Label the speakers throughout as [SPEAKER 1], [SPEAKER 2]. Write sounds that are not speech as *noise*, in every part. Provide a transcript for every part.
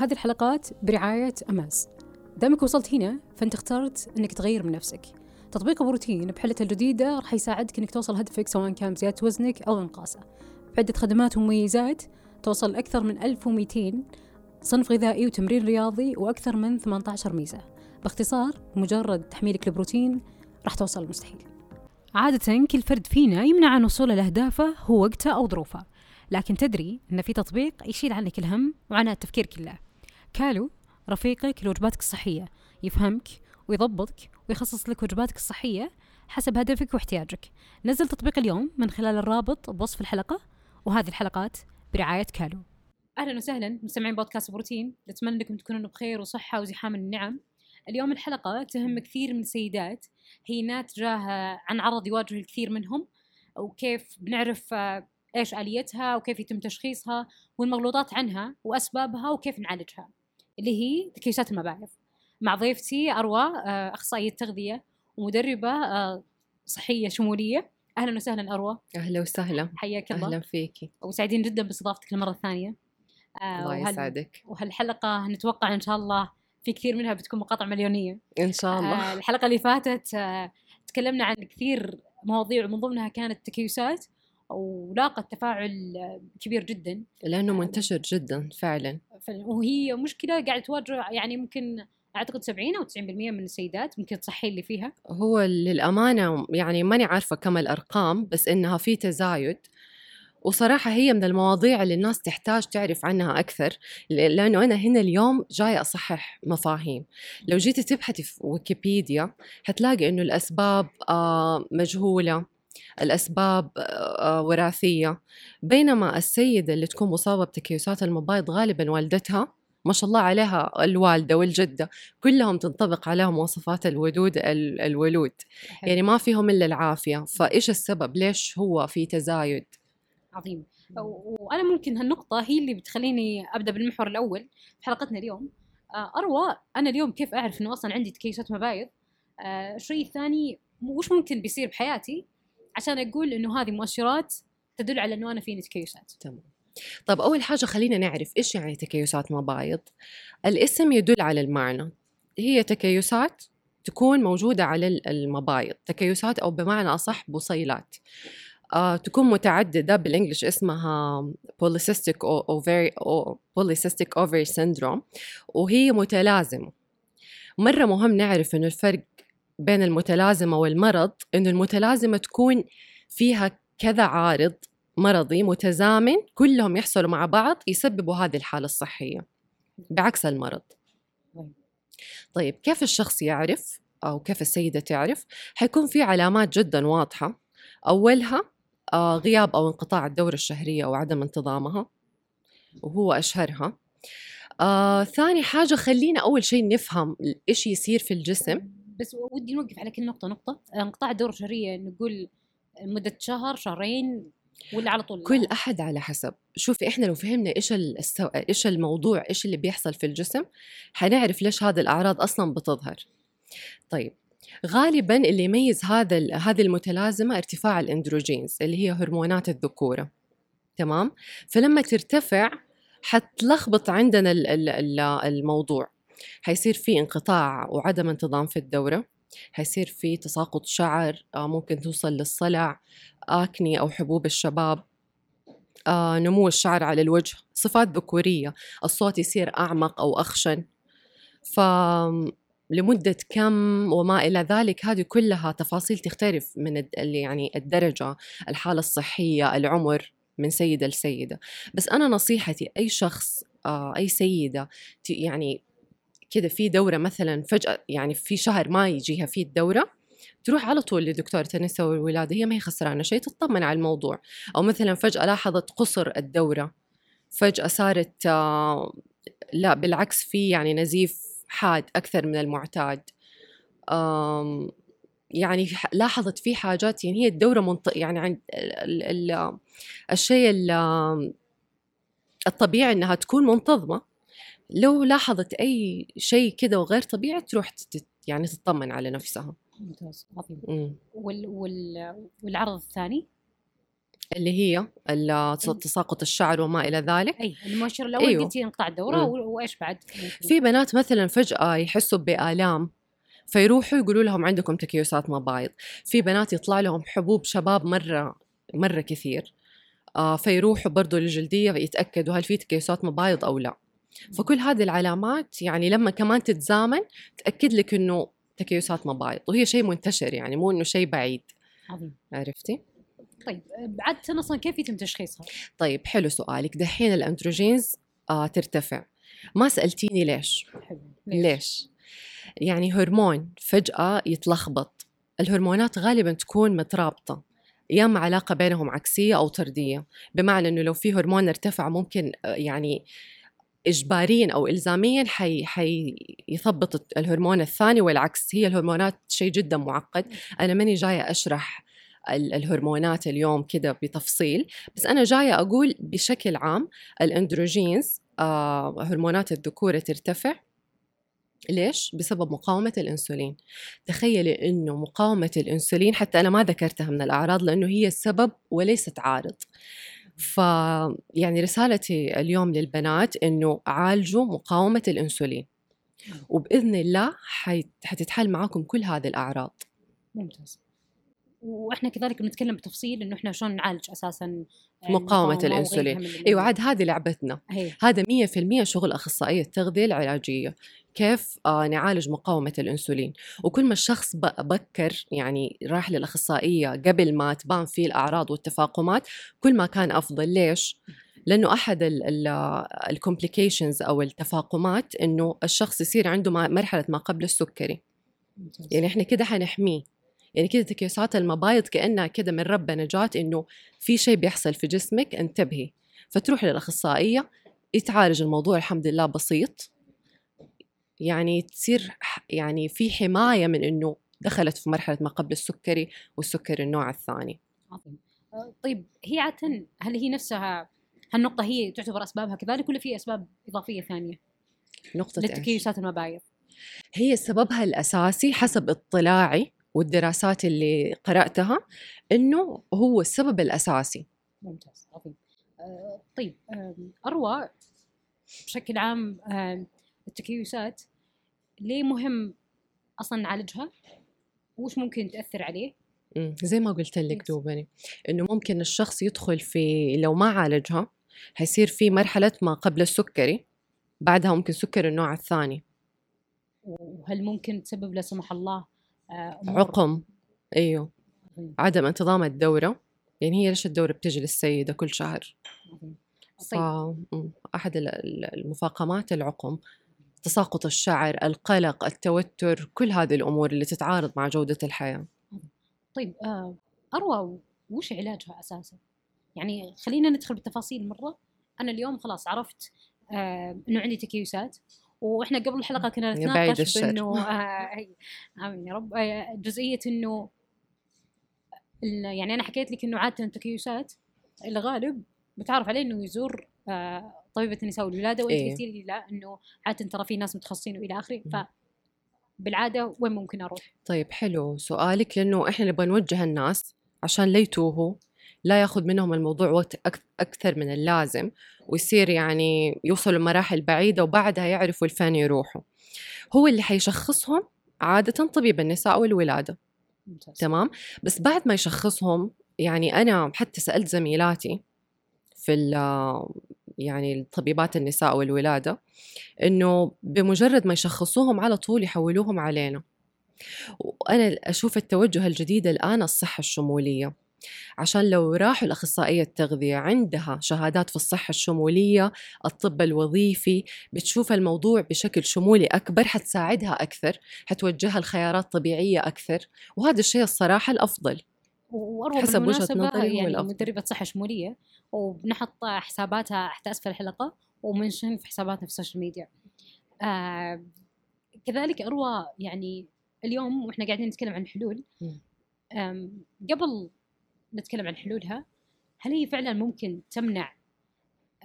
[SPEAKER 1] هذه الحلقات برعاية أماز. دامك وصلت هنا فأنت اخترت أنك تغير من نفسك. تطبيق بروتين بحلته الجديدة راح يساعدك أنك توصل هدفك سواء كان بزيادة وزنك أو إنقاصه. بعدة خدمات ومميزات توصل أكثر من 1200 صنف غذائي وتمرين رياضي وأكثر من 18 ميزة. باختصار مجرد تحميلك البروتين راح توصل المستحيل عادة كل فرد فينا يمنع عن وصوله لأهدافه هو وقته أو ظروفه. لكن تدري أن في تطبيق يشيل عنك الهم وعناء التفكير كله. كالو رفيقك لوجباتك الصحية يفهمك ويضبطك ويخصص لك وجباتك الصحية حسب هدفك واحتياجك. نزل تطبيق اليوم من خلال الرابط بوصف الحلقة وهذه الحلقات برعاية كالو. أهلا وسهلا مستمعين بودكاست بروتين نتمنى أنكم تكونون بخير وصحة وزحام النعم. اليوم الحلقة تهم كثير من السيدات. هي ناتجة عن عرض يواجه الكثير منهم وكيف بنعرف إيش آليتها وكيف يتم تشخيصها والمغلوطات عنها وأسبابها وكيف نعالجها. اللي هي تكيسات المبايض مع ضيفتي أروى آه، أخصائية تغذية ومدربة آه، صحية شمولية. أهلا وسهلا أروى.
[SPEAKER 2] أهلا وسهلا.
[SPEAKER 1] حياك الله.
[SPEAKER 2] أهلا فيكي
[SPEAKER 1] وسعيدين جدا باستضافتك المره الثانية.
[SPEAKER 2] آه، الله يسعدك.
[SPEAKER 1] وهالحلقة نتوقع إن شاء الله في كثير منها بتكون مقاطع مليونية.
[SPEAKER 2] إن شاء الله.
[SPEAKER 1] الحلقة اللي فاتت تكلمنا عن كثير مواضيع ومن ضمنها كانت التكيسات ولاقت تفاعل كبير جدا.
[SPEAKER 2] لأنه منتشر جدا فعلا.
[SPEAKER 1] وهي مشكلة قاعدة تواجه يعني ممكن أعتقد 70 أو 90% من السيدات ممكن تصحي اللي فيها.
[SPEAKER 2] هو للأمانة يعني ماني عارفة كم الأرقام بس إنها في تزايد. وصراحة هي من المواضيع اللي الناس تحتاج تعرف عنها أكثر لأنه أنا هنا اليوم جاية أصحح مفاهيم. لو جيتي تبحثي في ويكيبيديا حتلاقي أنه الأسباب آه، مجهولة. الأسباب آه، آه، وراثية. بينما السيدة اللي تكون مصابة بتكيسات المبايض غالبا والدتها ما شاء الله عليها الوالدة والجدة كلهم تنطبق عليهم مواصفات الودود الولود. يعني ما فيهم إلا العافية. فإيش السبب؟ ليش هو في تزايد؟
[SPEAKER 1] عظيم. وأنا ممكن هالنقطة هي اللي بتخليني أبدأ بالمحور الأول في حلقتنا اليوم. آه، أروى أنا اليوم كيف أعرف إنه أصلا عندي تكيسات مبايض؟ الشيء الثاني وش ممكن بيصير بحياتي؟ عشان أقول إنه هذه مؤشرات تدل على إنه أنا فيني تكيسات
[SPEAKER 2] تمام. طب أول حاجة خلينا نعرف إيش يعني تكيسات مبايض. الاسم يدل على المعنى. هي تكيسات تكون موجودة على المبايض. تكيسات أو بمعنى أصح بصيلات آه، تكون متعددة بالإنجليش اسمها polycystic ovary polycystic ovary syndrome وهي متلازمة. مرة مهم نعرف إنه الفرق بين المتلازمة والمرض إنه المتلازمة تكون فيها كذا عارض مرضي متزامن كلهم يحصلوا مع بعض يسببوا هذه الحالة الصحية. بعكس المرض. طيب كيف الشخص يعرف أو كيف السيدة تعرف؟ حيكون في علامات جدا واضحة. أولها آه، غياب أو انقطاع الدورة الشهرية أو عدم انتظامها وهو أشهرها. آه، ثاني حاجة خلينا أول شيء نفهم إيش يصير في الجسم.
[SPEAKER 1] بس ودي نوقف على كل نقطة نقطة. انقطاع الدوره الشهرية نقول مدة شهر شهرين ولا على طول؟
[SPEAKER 2] كل أحد على حسب. شوفي إحنا لو فهمنا إيش. إيش الموضوع إيش اللي بيحصل في الجسم حنعرف ليش هذه الأعراض أصلا بتظهر. طيب غالبا اللي يميز هذا. هذه المتلازمة ارتفاع الأندروجينز اللي هي هرمونات الذكورة. تمام؟ فلما ترتفع حتلخبط عندنا الموضوع. حيصير في انقطاع وعدم انتظام في الدورة حيصير في تساقط شعر آه، ممكن توصل للصلع آكني أو حبوب الشباب آه، نمو الشعر على الوجه صفات ذكورية الصوت يصير أعمق أو أخشن. ف لمدة كم وما إلى ذلك هذه كلها تفاصيل تختلف من يعني الدرجة الحالة الصحية العمر من سيدة لسيدة. بس أنا نصيحتي أي شخص آه، أي سيدة يعني كذا في دورة مثلا فجأة يعني في شهر ما يجيها فيه الدورة تروح على طول لدكتورة النساء والولادة هي ما هي خسرانة شيء تطمن على الموضوع. أو مثلا فجأة لاحظت قصر الدورة فجأة صارت آه لا بالعكس في يعني نزيف حاد أكثر من المعتاد. يعني لاحظت في حاجات يعني هي الدورة منط... يعني عند ال... ال... الشيء ال... الطبيعي إنها تكون منتظمة. لو لاحظت أي شيء كذا وغير طبيعي تروح تت يعني تطمن على نفسها.
[SPEAKER 1] ممتاز عظيم وال وال والعرض الثاني؟
[SPEAKER 2] اللي هي تساقط الشعر وما إلى ذلك.
[SPEAKER 1] أي المؤشر الأول
[SPEAKER 2] أيوه.
[SPEAKER 1] قلتي انقطاع الدوره وإيش بعد؟
[SPEAKER 2] في بنات مثلا فجأة يحسوا بآلام فيروحوا يقولوا لهم عندكم تكيسات مبايض في بنات يطلع لهم حبوب شباب مرة مرة كثير. آه فيروحوا برضو للجلدية يتأكدوا هل في تكيسات مبايض أو لا. فكل هذه العلامات يعني لما كمان تتزامن تأكد لك إنه تكيسات مبايض وهي شيء منتشر يعني مو إنه شيء بعيد.
[SPEAKER 1] عظيم.
[SPEAKER 2] عرفتي؟
[SPEAKER 1] طيب عادة أصلا كيف يتم تشخيصها؟
[SPEAKER 2] طيب حلو سؤالك. دحين الأندروجينز آه ترتفع. ما سألتيني ليش.
[SPEAKER 1] حلو.
[SPEAKER 2] ليش؟ يعني هرمون فجأة يتلخبط. الهرمونات غالبا تكون مترابطة يا اما علاقة بينهم عكسية أو طردية. بمعنى أنه لو في هرمون ارتفع ممكن آه، يعني إجباريا أو إلزاميا حي حي يثبط الهرمون الثاني والعكس هي الهرمونات شيء جدا معقد. أنا ماني جاية أشرح ال- الهرمونات اليوم كده بتفصيل بس أنا جاية أقول بشكل عام الأندروجينز آه هرمونات الذكورة ترتفع. ليش؟ بسبب مقاومة الأنسولين. تخيلي أنه مقاومة الأنسولين حتى أنا ما ذكرتها من الأعراض لأنه هي السبب وليست عارض. ف يعني رسالتي اليوم للبنات أنه عالجوا مقاومة الأنسولين. وبإذن الله حي... حتتحل معاكم كل هذه الأعراض.
[SPEAKER 1] ممتاز. وإحنا كذلك بنتكلم بتفصيل إنه إحنا شلون نعالج أساسا آه،
[SPEAKER 2] مقاومة
[SPEAKER 1] المقاومة
[SPEAKER 2] الأنسولين.
[SPEAKER 1] وغيرها من ال-
[SPEAKER 2] أيوة عاد هذه لعبتنا.
[SPEAKER 1] هي.
[SPEAKER 2] هذا 100% شغل أخصائية التغذية العلاجية. كيف آه نعالج مقاومة الأنسولين. وكل ما الشخص بكر يعني راح للأخصائية قبل ما تبان فيه الأعراض والتفاقمات كل ما كان أفضل. ليش؟ لأنه أحد ال complications أو التفاقمات إنه الشخص يصير عنده مرحلة ما قبل السكري. يعني إحنا كده حنحميه. يعني كده تكيسات المبايض كأنها كده من ربنا جات إنه في شيء بيحصل في جسمك انتبهي. فتروح للأخصائية يتعالج الموضوع الحمد لله بسيط. يعني تصير يعني في حماية من إنه دخلت في مرحلة ما قبل السكري والسكري النوع الثاني.
[SPEAKER 1] عظيم. آه، طيب هي عادة هل هي نفسها هالنقطة هي تعتبر أسبابها كذلك ولا في أسباب إضافية ثانية؟
[SPEAKER 2] نقطة إيش؟
[SPEAKER 1] للتكيسات المبايض؟
[SPEAKER 2] هي سببها الأساسي حسب اطلاعي والدراسات اللي قرأتها إنه هو السبب الأساسي
[SPEAKER 1] ممتاز عظيم آه، طيب آم، أروى بشكل عام التكيسات ليه مهم أصلا نعالجها؟ وش ممكن تأثر عليه؟
[SPEAKER 2] زي ما قلت لك. دوبني إنه ممكن الشخص يدخل في لو ما عالجها حيصير في مرحلة ما قبل السكري بعدها ممكن سكر النوع الثاني
[SPEAKER 1] وهل ممكن تسبب لا سمح الله
[SPEAKER 2] عقم.
[SPEAKER 1] أيوه.
[SPEAKER 2] عدم انتظام الدورة. يعني هي ليش الدورة بتجي للسيدة كل شهر.
[SPEAKER 1] طيب.
[SPEAKER 2] ال- المفاقمات العقم. تساقط الشعر القلق التوتر كل هذه الأمور اللي تتعارض مع جودة الحياة.
[SPEAKER 1] طيب آه، أروى وش علاجها أساسا؟ يعني خلينا ندخل بالتفاصيل مرة. أنا اليوم خلاص عرفت آه، إنه عندي تكيسات. وإحنا قبل الحلقة كنا نتناقش. بإنه آه، *laughs* آمين يا رب آه، جزئية إنه ال- يعني أنا حكيت لك إنه عادة التكيسات الغالب بتعرف عليه إنه يزور آه، طبيبة النساء والولادة وأنت
[SPEAKER 2] إيه.
[SPEAKER 1] قلتي لي لا إنه عادة ترى في ناس متخصصين وإلى آخره
[SPEAKER 2] مم.
[SPEAKER 1] فبالعادة وين ممكن أروح؟
[SPEAKER 2] طيب حلو سؤالك لأنه إحنا نبغى نوجه الناس عشان لا يتوهوا لا ياخذ منهم الموضوع وقت أكثر من اللازم ويصير يعني يوصلوا لمراحل بعيدة وبعدها يعرفوا لفين يروحوا. هو اللي حيشخصهم عادة طبيب النساء والولادة.
[SPEAKER 1] ممتاز.
[SPEAKER 2] تمام؟ بس بعد ما يشخصهم يعني أنا حتى سألت زميلاتي في ال- يعني الطبيبات النساء والولادة إنه بمجرد ما يشخصوهم على طول يحولوهم علينا. وأنا أشوف التوجه الجديد الآن الصحة الشمولية. عشان لو راحوا الأخصائية التغذية عندها شهادات في الصحة الشمولية الطب الوظيفي بتشوف الموضوع بشكل شمولي أكبر حتساعدها أكثر حتوجهها لخيارات طبيعية أكثر وهذا الشيء الصراحة الأفضل
[SPEAKER 1] واروى
[SPEAKER 2] حسب وجهة
[SPEAKER 1] بالمناسبة
[SPEAKER 2] نظري
[SPEAKER 1] يعني
[SPEAKER 2] الأفضل.
[SPEAKER 1] مدربة صحة شمولية وبنحط حساباتها تحت أسفل الحلقة و mention في حساباتنا في ال social media آه كذلك أروى يعني اليوم وإحنا قاعدين نتكلم عن حلول
[SPEAKER 2] مم.
[SPEAKER 1] آم، قبل نتكلم عن حلولها. هل هي فعلا ممكن تمنع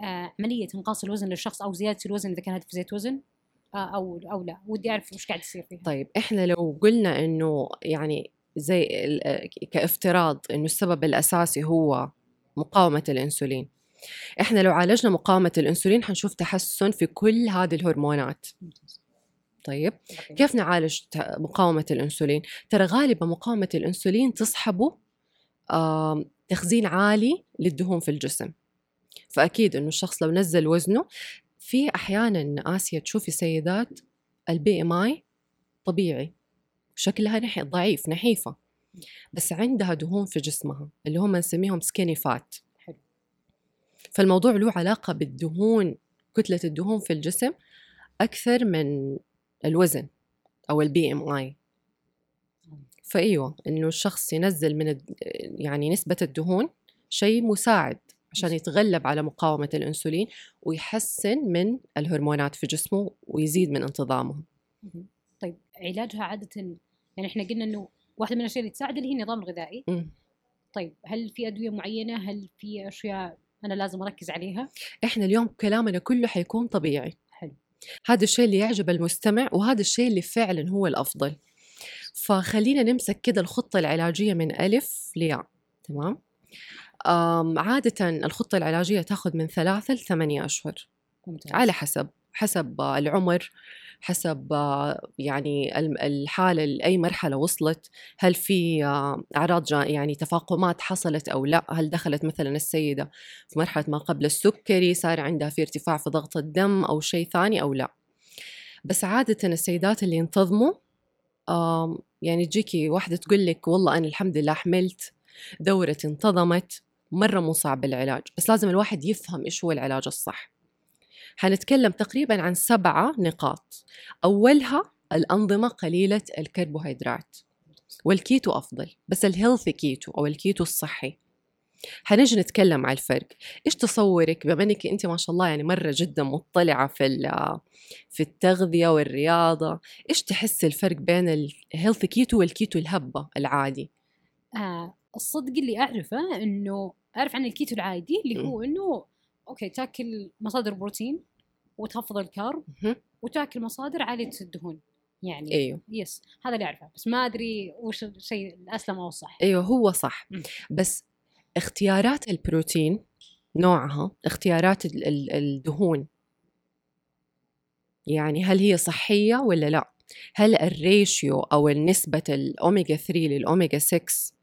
[SPEAKER 1] آه عملية إنقاص الوزن للشخص أو زيادة الوزن إذا كان هدف زيادة وزن آه أو أو لا. ودي أعرف وش قاعد يصير فيها.
[SPEAKER 2] طيب إحنا لو قلنا إنه يعني زي ال- كافتراض إنه السبب الأساسي هو مقاومة الأنسولين. إحنا لو عالجنا مقاومة الأنسولين حنشوف تحسن في كل هذه الهرمونات. طيب. كيف نعالج مقاومة الأنسولين؟ ترى غالبا مقاومة الأنسولين تصحبه تخزين عالي للدهون في الجسم. فأكيد إنه الشخص لو نزل وزنه في أحيانا آسيا تشوفي سيدات ال BMI طبيعي. شكلها نح... ضعيف نحيفة. بس عندها دهون في جسمها اللي هم نسميهم skinny fat
[SPEAKER 1] حلو.
[SPEAKER 2] فالموضوع له علاقة بالدهون كتلة الدهون في الجسم أكثر من الوزن أو ال BMI فإيوه إنه الشخص ينزل من. يعني نسبة الدهون شيء مساعد عشان يتغلب على مقاومة الإنسولين ويحسن من الهرمونات في جسمه ويزيد من انتظامه.
[SPEAKER 1] طيب علاجها عادة يعني إحنا قلنا إنه واحدة من الأشياء اللي تساعد اللي هي النظام الغذائي
[SPEAKER 2] مم.
[SPEAKER 1] طيب هل في أدوية معينة هل في أشياء أنا لازم أركز عليها
[SPEAKER 2] إحنا اليوم كلامنا كله حيكون طبيعي
[SPEAKER 1] حلو
[SPEAKER 2] هذا الشيء اللي يعجب المستمع وهذا الشيء اللي فعلا هو الأفضل فخلينا نمسك كده الخطة العلاجية من ألف لياء تمام؟ عادة الخطة العلاجية تاخذ من ثلاثة لثمانية أشهر
[SPEAKER 1] ممتاز.
[SPEAKER 2] على حسب حسب العمر حسب آه، يعني الحالة لأي مرحلة وصلت هل في آه، أعراض يعني تفاقمات حصلت أو لا؟ هل دخلت مثلا السيدة في مرحلة ما قبل السكري صار عندها في ارتفاع في ضغط الدم أو شيء ثاني أو لا؟ بس عادة السيدات اللي ينتظموا يعني تجيكي واحدة تقول لك والله أنا الحمد لله حملت دورتي انتظمت مرة مو صعب العلاج بس لازم الواحد يفهم إيش هو العلاج الصح. حنتكلم تقريبا عن سبعة نقاط. أولها الأنظمة قليلة الكربوهيدرات والكيتو أفضل بس ال healthy keto أو الكيتو الصحي. حنجي نتكلم على الفرق. إيش تصورك؟ بما إنك أنت ما شاء الله يعني مرة جدا مطلعة في في التغذية والرياضة إيش تحس الفرق بين ال healthy keto والكيتو الهبة العادي؟
[SPEAKER 1] آه الصدق اللي أعرفه إنه أعرف عن الكيتو العادي اللي هو إنه okay تاكل مصادر بروتين وتخفض ال
[SPEAKER 2] carb.
[SPEAKER 1] وتاكل مصادر عالية الدهون. يعني
[SPEAKER 2] أيوه.
[SPEAKER 1] yes هذا اللي أعرفه بس ما أدري وش الشيء الأسلم أو الصح.
[SPEAKER 2] أيوه هو صح. بس اختيارات البروتين نوعها اختيارات ال- ال- الدهون. يعني هل هي صحية ولا لا؟ هل ال ratio أو النسبة الأوميجا 3 للأوميجا 6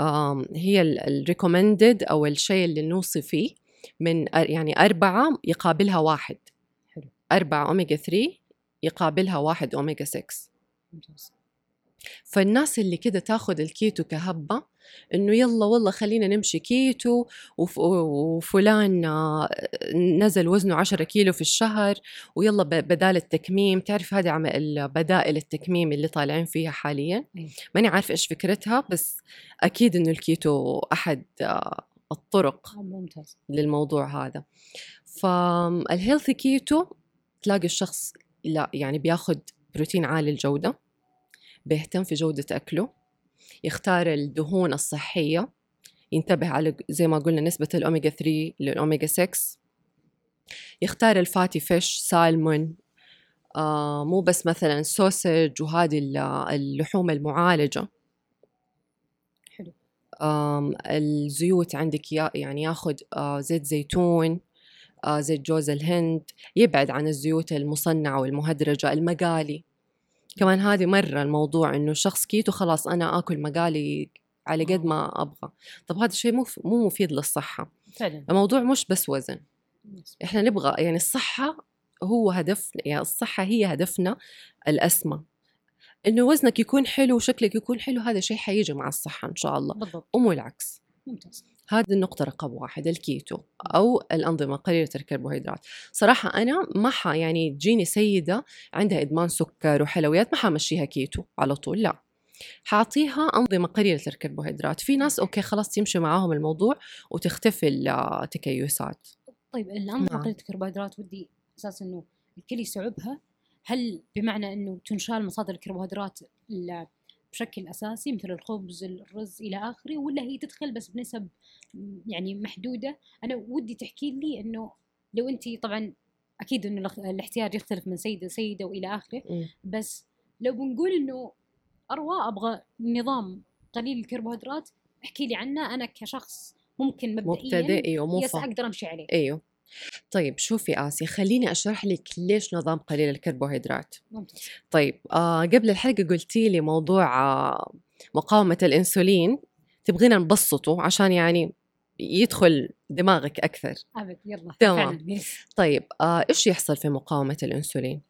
[SPEAKER 2] آم، هي ال recommended أو الشيء اللي نوصي فيه من يعني أربعة يقابلها واحد. أربعة أوميجا 3 يقابلها واحد أوميجا 6
[SPEAKER 1] ممتاز.
[SPEAKER 2] فالناس اللي كده تاخذ الكيتو كهبّة إنه يلا والله خلينا نمشي كيتو وف- وفلان آه، نزل وزنه 10 كيلو في الشهر ويلا بدال التكميم. تعرف هذه عم- البدائل التكميم اللي طالعين فيها حاليا؟
[SPEAKER 1] أيوة.
[SPEAKER 2] ماني عارفة إيش فكرتها بس أكيد إنه الكيتو أحد آه، الطرق
[SPEAKER 1] آه، ممتاز.
[SPEAKER 2] للموضوع هذا. فال healthy keto تلاقي الشخص لا يعني بياخد بروتين عالي الجودة. بيهتم في جودة أكله يختار الدهون الصحية ينتبه على زي ما قلنا نسبة الأوميجا 3 للأوميجا 6 يختار ال fatty fish salmon آه مو بس مثلا sausage وهذه ال- اللحوم المعالجة.
[SPEAKER 1] حلو.
[SPEAKER 2] آم، الزيوت عندك يعني ياخذ آه، زيت زيتون آه، زيت جوز الهند يبعد عن الزيوت المصنعة والمهدرجة المقالي. كمان هذه مرة الموضوع إنه شخص كيتو خلاص أنا آكل مقالي على قد ما أبغى. طب هذا الشيء مو مو مفيد للصحة.
[SPEAKER 1] فعلا.
[SPEAKER 2] الموضوع مش بس وزن. إحنا نبغى يعني الصحة هو هدف يعني الصحة هي هدفنا الأسمى. إنه وزنك يكون حلو وشكلك يكون حلو هذا شيء حيجي مع الصحة إن شاء الله.
[SPEAKER 1] بالضبط.
[SPEAKER 2] ومو العكس.
[SPEAKER 1] ممتاز.
[SPEAKER 2] هذه النقطة رقم واحد الكيتو أو الأنظمة قليلة الكربوهيدرات صراحة أنا ما ح يعني تجيني سيدة عندها إدمان سكر وحلويات ما حمشيها كيتو على طول لا. حاعطيها أنظمة قليلة الكربوهيدرات في ناس okay خلاص يمشي معاهم الموضوع وتختفي التكيسات
[SPEAKER 1] طيب الأنظمة
[SPEAKER 2] نعم.
[SPEAKER 1] قليلة الكربوهيدرات ودي أساس إنه الكل يستوعبها هل بمعنى إنه تنشال مصادر الكربوهيدرات ال- بشكل أساسي مثل الخبز الرز إلى آخره ولا هي تدخل بس بنسب يعني محدودة؟ أنا ودي تحكي لي إنه لو أنت طبعا أكيد الأخ- الاحتياج يختلف من سيدة لسيدة وإلى آخره
[SPEAKER 2] مم.
[SPEAKER 1] بس لو بنقول إنه أروى أبغى نظام قليل الكربوهيدرات احكي لي عنه أنا كشخص ممكن مبدئيا
[SPEAKER 2] مبتدئ أيوه مو
[SPEAKER 1] يس أقدر أمشي عليه.
[SPEAKER 2] إيوه. طيب شوفي آسيا خليني أشرح لك ليش نظام قليل الكربوهيدرات.
[SPEAKER 1] ممتاز.
[SPEAKER 2] طيب آه قبل الحلقة قلتي لي موضوع آه مقاومة الأنسولين تبغينا نبسطه عشان يعني يدخل دماغك أكثر.
[SPEAKER 1] أبد يلا
[SPEAKER 2] تمام. طيب آه إيش يحصل في مقاومة الأنسولين؟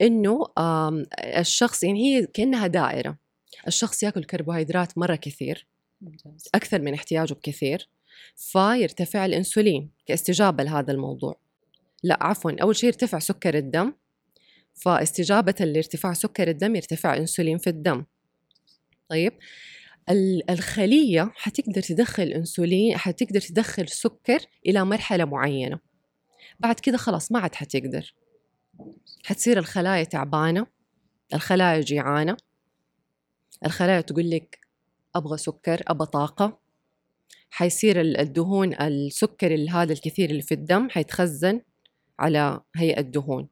[SPEAKER 2] إنه آم، الشخص يعني هي كأنها دائرة. الشخص ياكل كربوهيدرات مرة كثير
[SPEAKER 1] ممتاز.
[SPEAKER 2] أكثر من احتياجه بكثير. فيرتفع الأنسولين كاستجابة لهذا الموضوع. لا عفوا أول شيء يرتفع سكر الدم. فاستجابة لارتفاع سكر الدم يرتفع الأنسولين في الدم. طيب ال- الخلية حتقدر تدخل أنسولين حتقدر تدخل سكر إلى مرحلة معينة. بعد كده خلاص ما عاد حتقدر. حتصير الخلايا تعبانة الخلايا جيعانة. الخلايا تقول لك أبغى سكر أبغى طاقة. حيصير ال- الدهون السكر ال- هذا الكثير اللي في الدم حيتخزن على هيئة دهون.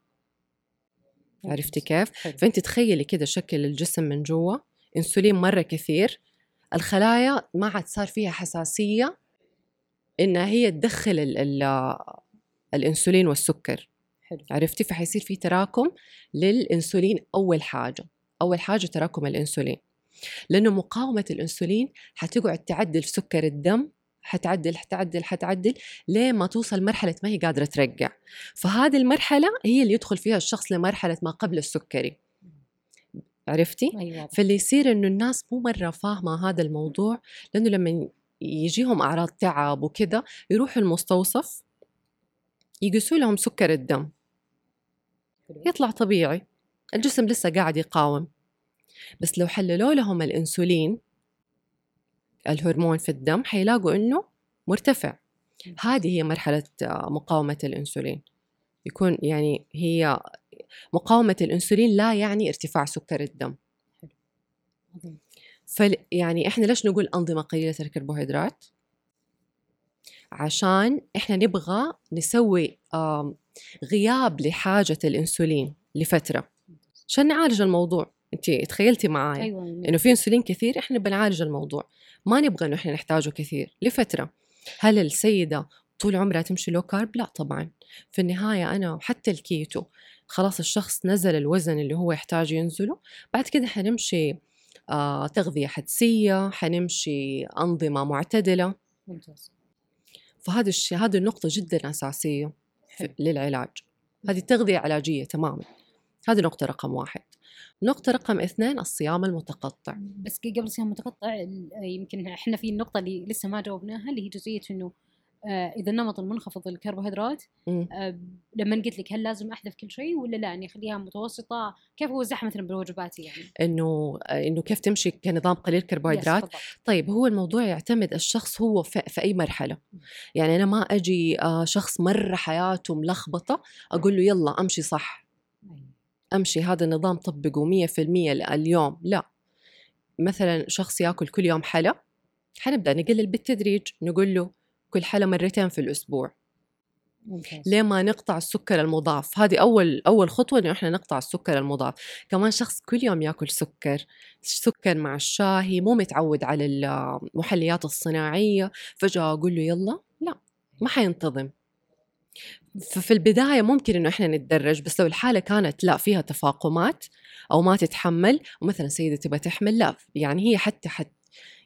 [SPEAKER 2] عرفتي كيف؟ فانت تخيلي كده شكل الجسم من جوا إنسولين مرة كثير الخلايا ما عاد صار فيها حساسية إنها هي تدخل ال ال الإنسولين والسكر.
[SPEAKER 1] حلو.
[SPEAKER 2] عرفتي؟ فحيصير في تراكم للإنسولين أول حاجة أول حاجة تراكم الإنسولين. لأنه مقاومة الإنسولين حتقعد تعدل في سكر الدم حتعدل حتعدل حتعدل ليه ما توصل مرحلة ما هي قادرة ترجع فهذه المرحلة هي اللي يدخل فيها الشخص لمرحلة ما قبل السكري. عرفتي؟
[SPEAKER 1] أيوه
[SPEAKER 2] فاللي يصير إنه الناس مو مرة فاهمة هذا الموضوع لأنه لما يجيهم أعراض تعب وكذا يروحوا المستوصف يقيسوا لهم سكر الدم. يطلع طبيعي. الجسم لسه قاعد يقاوم. بس لو حللوا لهم الإنسولين الهرمون في الدم حيلاقوا إنه مرتفع. هذه هي مرحلة آه، مقاومة الإنسولين. يكون يعني هي مقاومة الإنسولين لا يعني ارتفاع سكر الدم. فل يعني إحنا ليش نقول أنظمة قليلة الكربوهيدرات عشان إحنا نبغى نسوي غياب لحاجة الإنسولين لفترة. عشان نعالج الموضوع. انت تخيلتي معايا
[SPEAKER 1] أيوه
[SPEAKER 2] إنه في إنسولين كثير إحنا بنعالج الموضوع. ما نبغى إنه إحنا نحتاجه كثير. لفترة. هل السيدة طول عمرها تمشي لو كارب لا طبعا. في النهاية أنا حتى الكيتو خلاص الشخص نزل الوزن اللي هو يحتاج ينزله. بعد كده حنمشي آه تغذية حدسية حنمشي أنظمة معتدلة.
[SPEAKER 1] ممتاز.
[SPEAKER 2] فهذا الشيء هذه النقطة جدا أساسية
[SPEAKER 1] حلو.
[SPEAKER 2] للعلاج. هذه تغذيه علاجية تماما. هذه نقطة رقم واحد. نقطة رقم اثنين الصيام المتقطع.
[SPEAKER 1] بس قبل صيام متقطع ال- يمكن إحنا في النقطة اللي لسه ما جاوبناها اللي هي جزئية إنه آه، إذا النمط المنخفض للكربوهيدرات
[SPEAKER 2] مم.
[SPEAKER 1] آه، لما قلت لك هل لازم أحذف كل شيء ولا لا؟ اني أخليها متوسطة. كيف اوزعها مثلا بالوجبات يعني؟
[SPEAKER 2] إنه إنه كيف تمشي كنظام قليل كربوهيدرات. طيب هو الموضوع يعتمد الشخص هو في, في أي مرحلة. يعني أنا ما أجي آه، شخص مرة حياته ملخبطة أقول له يلا أمشي صح. أمشي هذا النظام طبقه 100% اليوم. لا. مثلا شخص يأكل كل يوم حلا حنبدأ نقلل بالتدريج نقول له كل حلا مرتين في
[SPEAKER 1] الأسبوع.
[SPEAKER 2] ليه ما نقطع السكر المضاف؟ هذه أول أول خطوة إنه إحنا نقطع السكر المضاف. كمان شخص كل يوم يأكل سكر سكر مع الشاهي مو متعود على المحليات الصناعية. فجأة أقول له يلا لا ما حينتظم. ففي البداية ممكن إنه إحنا نتدرج بس لو الحالة كانت لا فيها تفاقمات أو ما تتحمل ومثلا سيدة تبغى تحمل لا يعني هي حتى حت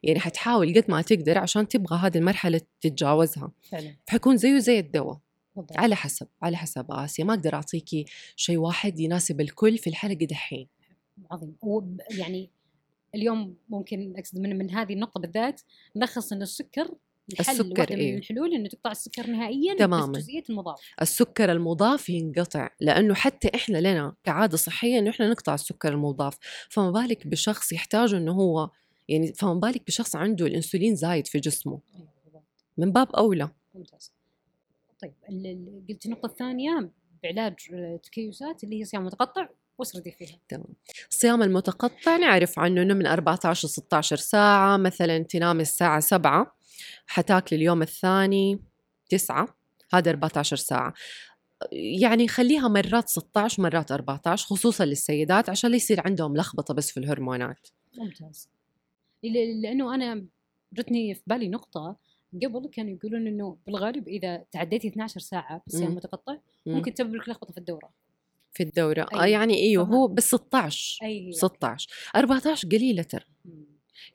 [SPEAKER 2] يعني حتحاول قد ما تقدر عشان تبغى هذه المرحلة تتجاوزها.
[SPEAKER 1] فعلا
[SPEAKER 2] فحيكون زيه زي الدواء.
[SPEAKER 1] بالضبط.
[SPEAKER 2] على حسب على حسب آسيا. ما أقدر أعطيكي شيء واحد يناسب الكل في الحلقة دحين.
[SPEAKER 1] عظيم. وب- يعني اليوم ممكن اقصد من من هذه النقطة بالذات نلخص إن السكر
[SPEAKER 2] السكر
[SPEAKER 1] واحدة
[SPEAKER 2] إيه.
[SPEAKER 1] من الحلول إنه تقطع السكر نهائيا
[SPEAKER 2] تماماً.
[SPEAKER 1] بس المضاف.
[SPEAKER 2] السكر المضاف ينقطع لأنه حتى إحنا لنا كعادة صحية إنه إحنا نقطع السكر المضاف. فما بالك بشخص يحتاج إنه هو يعني فما بالك بشخص عنده الأنسولين زايد في جسمه؟
[SPEAKER 1] أيوة.
[SPEAKER 2] من باب أولى.
[SPEAKER 1] ممتاز. طيب قلت النقطة الثانية بعلاج تكيسات اللي هي صيام متقطع واسردي فيها
[SPEAKER 2] تمام. الصيام المتقطع نعرف عنه إنه من 14 ل 16 ساعة مثلا تنام الساعة 7 حتاكلي اليوم الثاني 9 هذا 14 ساعة. يعني خليها مرات 16 مرات 14 خصوصا للسيدات عشان لا يصير عندهم لخبطة بس في الهرمونات.
[SPEAKER 1] ممتاز. ل- لأنه أنا جتني في بالي نقطة قبل كانوا يقولون إنه بالغالب إذا تعديتي 12
[SPEAKER 2] ساعة.
[SPEAKER 1] المتقطع
[SPEAKER 2] مم.
[SPEAKER 1] ممكن تسبب لك لخبطة في الدورة.
[SPEAKER 2] في الدورة. آه
[SPEAKER 1] أي.
[SPEAKER 2] يعني أيوه
[SPEAKER 1] فما-
[SPEAKER 2] هو بس 16
[SPEAKER 1] اي
[SPEAKER 2] 16 14 قليلة ترى.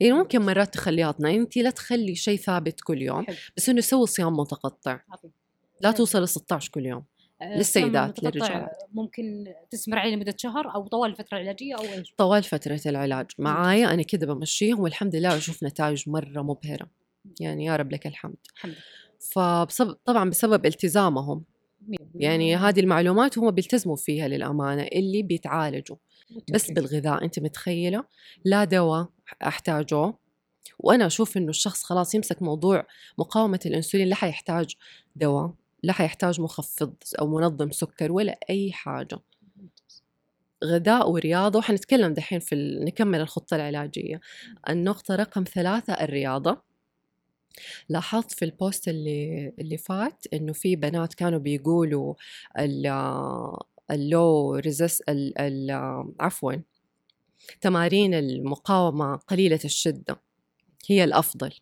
[SPEAKER 2] يعني ممكن مرات تخليها 12 انت لا تخلي شيء ثابت كل يوم
[SPEAKER 1] حلو.
[SPEAKER 2] بس إنه سوي صيام متقطع
[SPEAKER 1] عظيم.
[SPEAKER 2] لا
[SPEAKER 1] حلو.
[SPEAKER 2] توصل ل 16 كل يوم
[SPEAKER 1] آه،
[SPEAKER 2] للسيدات،
[SPEAKER 1] الصيام المتقطع
[SPEAKER 2] للرجال.
[SPEAKER 1] ممكن تستمر عليه لمدة شهر أو طوال الفترة العلاجية أو إيش؟
[SPEAKER 2] طوال فترة العلاج معايا أنا كده بمشيهم والحمد لله أشوف نتائج مرة مبهرة يعني يا رب لك الحمد
[SPEAKER 1] الحمد لله
[SPEAKER 2] فبسبب طبعا بسبب التزامهم. يعني هذه المعلومات هم بيلتزموا فيها للأمانة اللي بيتعالجوا. بس. بالغذاء أنت متخيلة؟ لا دواء أحتاجه. وأنا أشوف إنه الشخص خلاص يمسك موضوع مقاومة الأنسولين لا حيحتاج دواء لا حيحتاج مخفض أو منظم سكر ولا أي حاجة. غذاء ورياضة وحنتكلم دحين في. نكمل الخطة العلاجية. النقطة رقم ثلاثة الرياضة. لاحظت في ال post اللي اللي فات إنه في بنات كانوا بيقولوا ال ال low resis ال ال عفوا تمارين المقاومة قليلة الشدة هي الأفضل.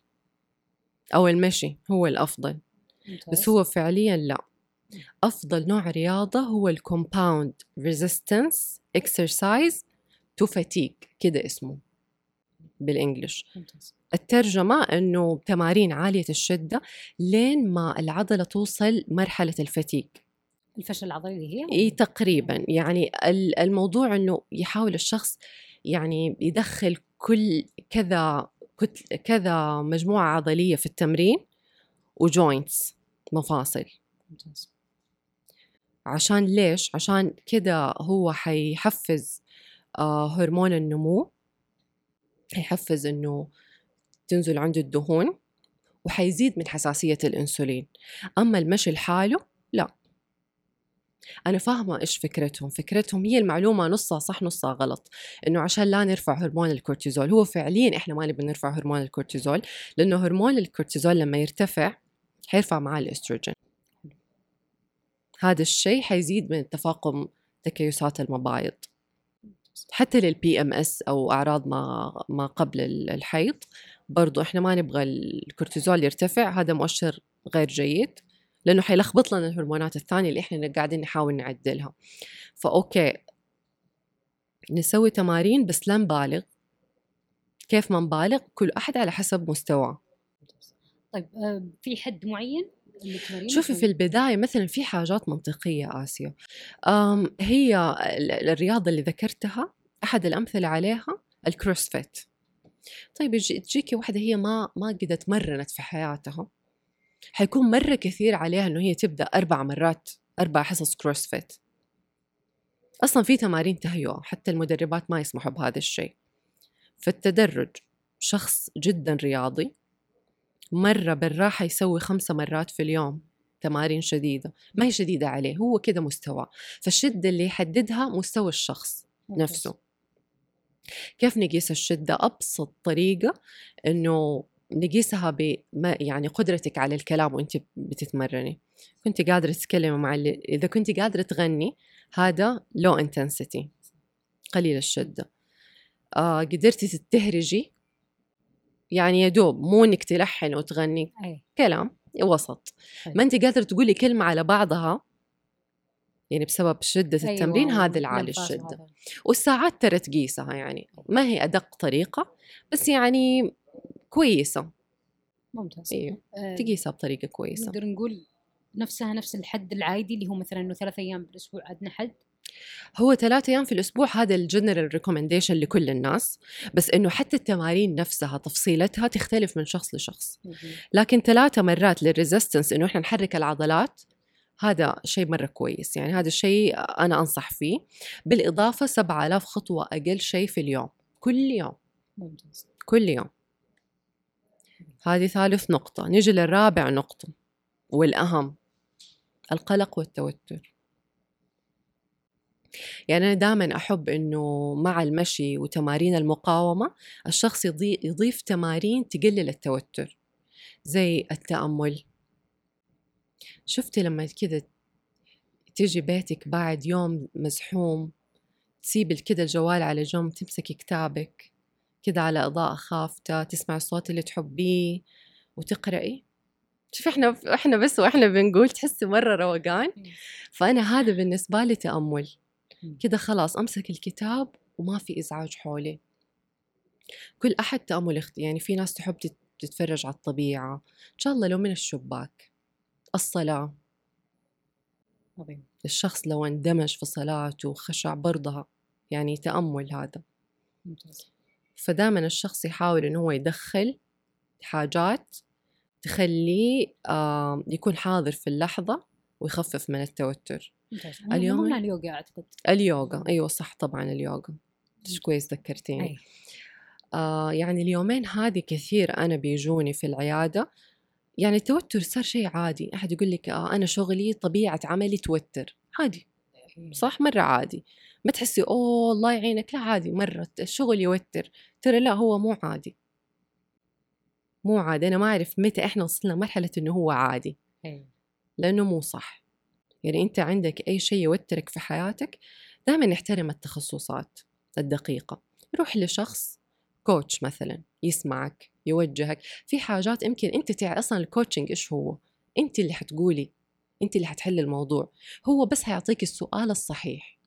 [SPEAKER 2] أو المشي هو الأفضل. بس هو فعليا لا. أفضل نوع رياضة هو ال compound resistance exercise to fatigue كده اسمه بال English.
[SPEAKER 1] ممتاز.
[SPEAKER 2] الترجمة أنه تمارين عالية الشدة لين ما العضلة توصل مرحلة ال fatigue
[SPEAKER 1] الفشل العضلي هي؟
[SPEAKER 2] إيه تقريبا. يعني ال- الموضوع أنه يحاول الشخص يعني يدخل كل كذا كتل كذا مجموعة عضلية في التمرين و joints مفاصل.
[SPEAKER 1] ممتاز.
[SPEAKER 2] عشان ليش؟ عشان كده هو حيحفز آه هرمون النمو. حيحفز إنه تنزل عنده الدهون وحيزيد من حساسية الأنسولين. أما المشي لحاله لا. أنا فاهمة إيش فكرتهم. فكرتهم هي المعلومة نصها صح نصها غلط. إنه عشان لا نرفع هرمون الكورتيزول هو فعليا إحنا ما نبي نرفع هرمون الكورتيزول لأنه هرمون الكورتيزول لما يرتفع حيرفع معاه الأستروجين. هذا الشيء حيزيد من تفاقم تكيسات المبايض. حتى لل PMS أو أعراض ما ما قبل ال- الحيض برضو إحنا ما نبغى الكورتيزول يرتفع هذا مؤشر غير جيد لأنه حيلخبط لنا الهرمونات الثانية اللي إحنا قاعدين نحاول نعدلها. ف okay نسوي تمارين بس لا نبالغ. كيف ما نبالغ؟ كل أحد على حسب مستواه.
[SPEAKER 1] طيب آه، في حد معين؟
[SPEAKER 2] شوفي في؟ البداية مثلا في حاجات منطقية آسيا. هي ال- الرياضة اللي ذكرتها أحد الأمثلة عليها ال CrossFit طيب تجيكي واحدة هي ما ما قد تمرنت في حياتها. حيكون مرة كثير عليها إنه هي تبدأ أربع مرات أربع حصص CrossFit أصلا في تمارين تهيئة حتى المدربات ما يسمحوا بهذا الشيء. فالتدرج شخص جدا رياضي مرة بالراحة يسوي خمسة مرات في اليوم تمارين شديدة. ما هي شديدة عليه هو كده مستوى فالشدة اللي يحددها مستوى الشخص. نفسه. كيف نقيس الشدة أبسط طريقة إنه نقيسها ب يعني قدرتك على الكلام وأنت بتتمرني كنت قادرة تتكلمي مع اللي إذا كنت قادرة تغني هذا لو انتنسيتي قليل الشدة آه قدرتي تتهرجي يعني يا دوب مو إنك تلحن وتغني
[SPEAKER 1] أي.
[SPEAKER 2] كلام وسط. ما أنت قادرة تقولي كلمة على بعضها يعني بسبب شدة
[SPEAKER 1] أيوة،
[SPEAKER 2] التمرين هذا العالي الشدة.
[SPEAKER 1] وهذا.
[SPEAKER 2] والساعات ترى تقيسها يعني. ما هي أدق طريقة بس يعني كويسة.
[SPEAKER 1] ممتاز.
[SPEAKER 2] أيوه
[SPEAKER 1] آه،
[SPEAKER 2] تقيسها بطريقة كويسة.
[SPEAKER 1] نقدر نقول نفسها نفس الحد العادي اللي هو مثلا إنه ثلاث أيام بالاسبوع عندنا حد؟
[SPEAKER 2] هو ثلاثة أيام في الأسبوع هذا ال general recommendation لكل الناس بس إنه حتى التمارين نفسها تفصيلتها تختلف من شخص لشخص. لكن ثلاثة مرات لل resistance إنه إحنا نحرك العضلات هذا شيء مرة كويس. يعني هذا الشيء أنا أنصح فيه. بالإضافة 7000 خطوة أقل شيء في اليوم. كل يوم.
[SPEAKER 1] ممتاز.
[SPEAKER 2] كل يوم. هذه ثالث نقطة. نيجي للرابع نقطة والأهم القلق والتوتر. يعني أنا دائما أحب إنه مع المشي وتمارين المقاومة الشخص يضي- يضيف تمارين تقلل التوتر زي التأمل شفتي لما كذا تيجي بيتك بعد يوم مزحوم تسيب كذا الجوال على جنب تمسكي كتابك كذا على إضاءة خافتة تسمع الصوت اللي تحبيه وتقرأي؟ شوف إحنا إحنا بس وإحنا بنقول تحسي مرة روقان. فأنا هذا بالنسبة لي تأمل. كده خلاص أمسك الكتاب وما في إزعاج حولي. كل أحد تأمل يعني في ناس تحب تتفرج على الطبيعة. إن شاء الله لو من الشباك. الصلاة. عظيم. الشخص لو اندمج في صلاته وخشع برضها يعني تأمل هذا. ممتاز. فدائما الشخص يحاول إنه هو يدخل حاجات تخليه يكون حاضر في اللحظة ويخفف من التوتر.
[SPEAKER 1] اليوم من اليوغا أعتقد.
[SPEAKER 2] اليوغا. أيوه صح طبعا اليوغا. كويس ذكرتيني. أي. آه يعني اليومين هذه كثير أنا بيجوني في العيادة يعني التوتر صار شيء عادي. أحد يقول لك آه أنا شغلي طبيعة عملي توتر. عادي. صح؟ مرة عادي. ما تحسي أوه الله يعينك. لا عادي. مرة الشغل يوتر. ترى لا هو مو عادي. مو عادي. أنا ما أعرف متى إحنا وصلنا مرحلة إنه هو عادي. لأنه مو صح. يعني أنت عندك أي شيء يوترك في حياتك دائما نحترم التخصصات الدقيقة. روح لشخص كوتش مثلا يسمعك يوجهك. في حاجات يمكن أنت تعرف أصلا الكوتشنج إيش هو؟ أنت اللي حتقولي أنت اللي حتحل الموضوع. هو بس حيعطيك السؤال الصحيح.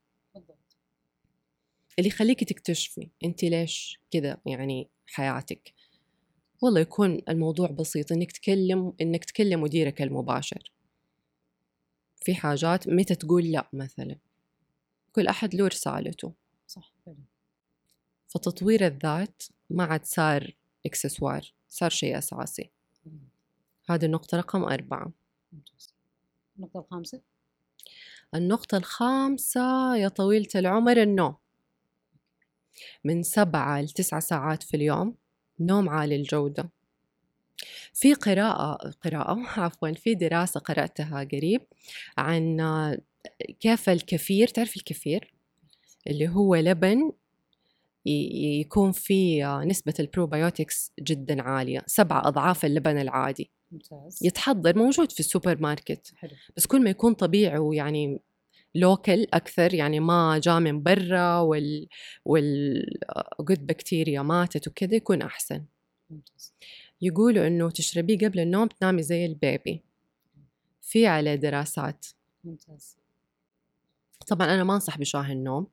[SPEAKER 2] اللي يخليك تكتشفي أنت ليش كذا يعني حياتك. والله يكون الموضوع بسيط إنك تكلم إنك تكلم مديرك المباشر. في حاجات متى تقول لا مثلا. كل أحد له رسالته. صح فتطوير الذات ما عاد صار إكسسوار صار شيء أساسي. هذه النقطة رقم أربعة.
[SPEAKER 1] النقطة الخامسة؟
[SPEAKER 2] النقطة الخامسة يا طويلة العمر النوم. من سبعة لتسعة ساعات في اليوم نوم عالي الجودة. في قراءة قراءة *laughs* عفوا في دراسة قرأتها قريب عن كيف الكفير تعرف الكفير؟ اللي هو لبن يكون فيه نسبة ال probiotics جدا عالية سبعة أضعاف اللبن العادي. ممتاز. يتحضر موجود في السوبر ماركت. حلو. بس كل ما يكون طبيعي ويعني local أكثر يعني ما جاء من برا وال وال قد بكتيريا ماتت وكذا يكون أحسن. ممتاز. يقولوا إنه تشربيه قبل النوم تنامي زي ال baby. في عليه دراسات. ممتاز. طبعا أنا ما أنصح بشاه النوم.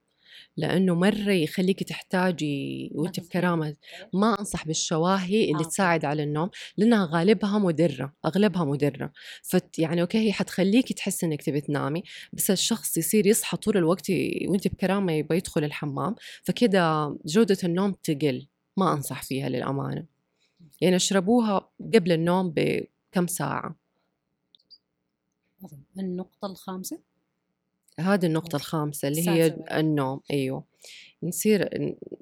[SPEAKER 2] لأنه مرة يخليك تحتاجي وأنت بكرامه ما أنصح بالشواهي اللي آه. تساعد على النوم لأنها غالبها مدرة أغلبها مدرة. فت يعني أوكي هي حتخليك تحس إنك تبي تنامي بس الشخص يصير يصحى طول الوقت وأنت بكرامه يبغى يدخل الحمام فكده جودة النوم تقل. ما أنصح فيها للأمانة. يعني اشربوها قبل النوم بكم ساعة؟
[SPEAKER 1] النقطة الخامسة؟
[SPEAKER 2] هذه النقطة الخامسة اللي هي النوم أيوه. نصير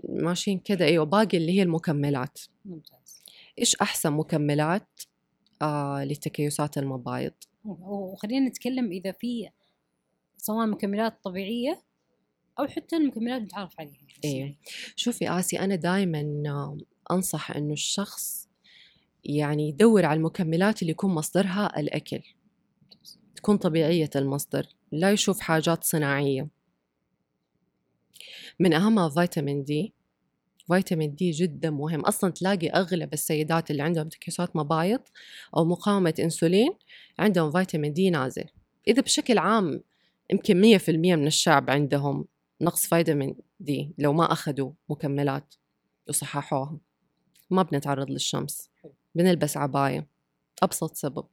[SPEAKER 2] ماشيين كده أيوه. باقي اللي هي المكملات. ممتاز. إيش أحسن مكملات؟ آه لتكيسات المبايض.
[SPEAKER 1] وخلينا نتكلم إذا في سواء مكملات طبيعية أو حتى المكملات نتعرف عليها.
[SPEAKER 2] أيوه. شوفي آسي أنا دائما أنصح إنه الشخص يعني يدور على المكملات اللي يكون مصدرها الأكل. تكون طبيعية المصدر. لا يشوف حاجات صناعية. من أهمها فيتامين دي فيتامين دي جدا مهم. أصلا تلاقي أغلب السيدات اللي عندهم تكيسات مبايض أو مقاومة أنسولين عندهم فيتامين دي نازل. إذا بشكل عام يمكن مية في المية من الشعب عندهم نقص فيتامين D لو ما أخذوا مكملات وصححوها. ما بنتعرض للشمس. بنلبس عباية. أبسط سبب.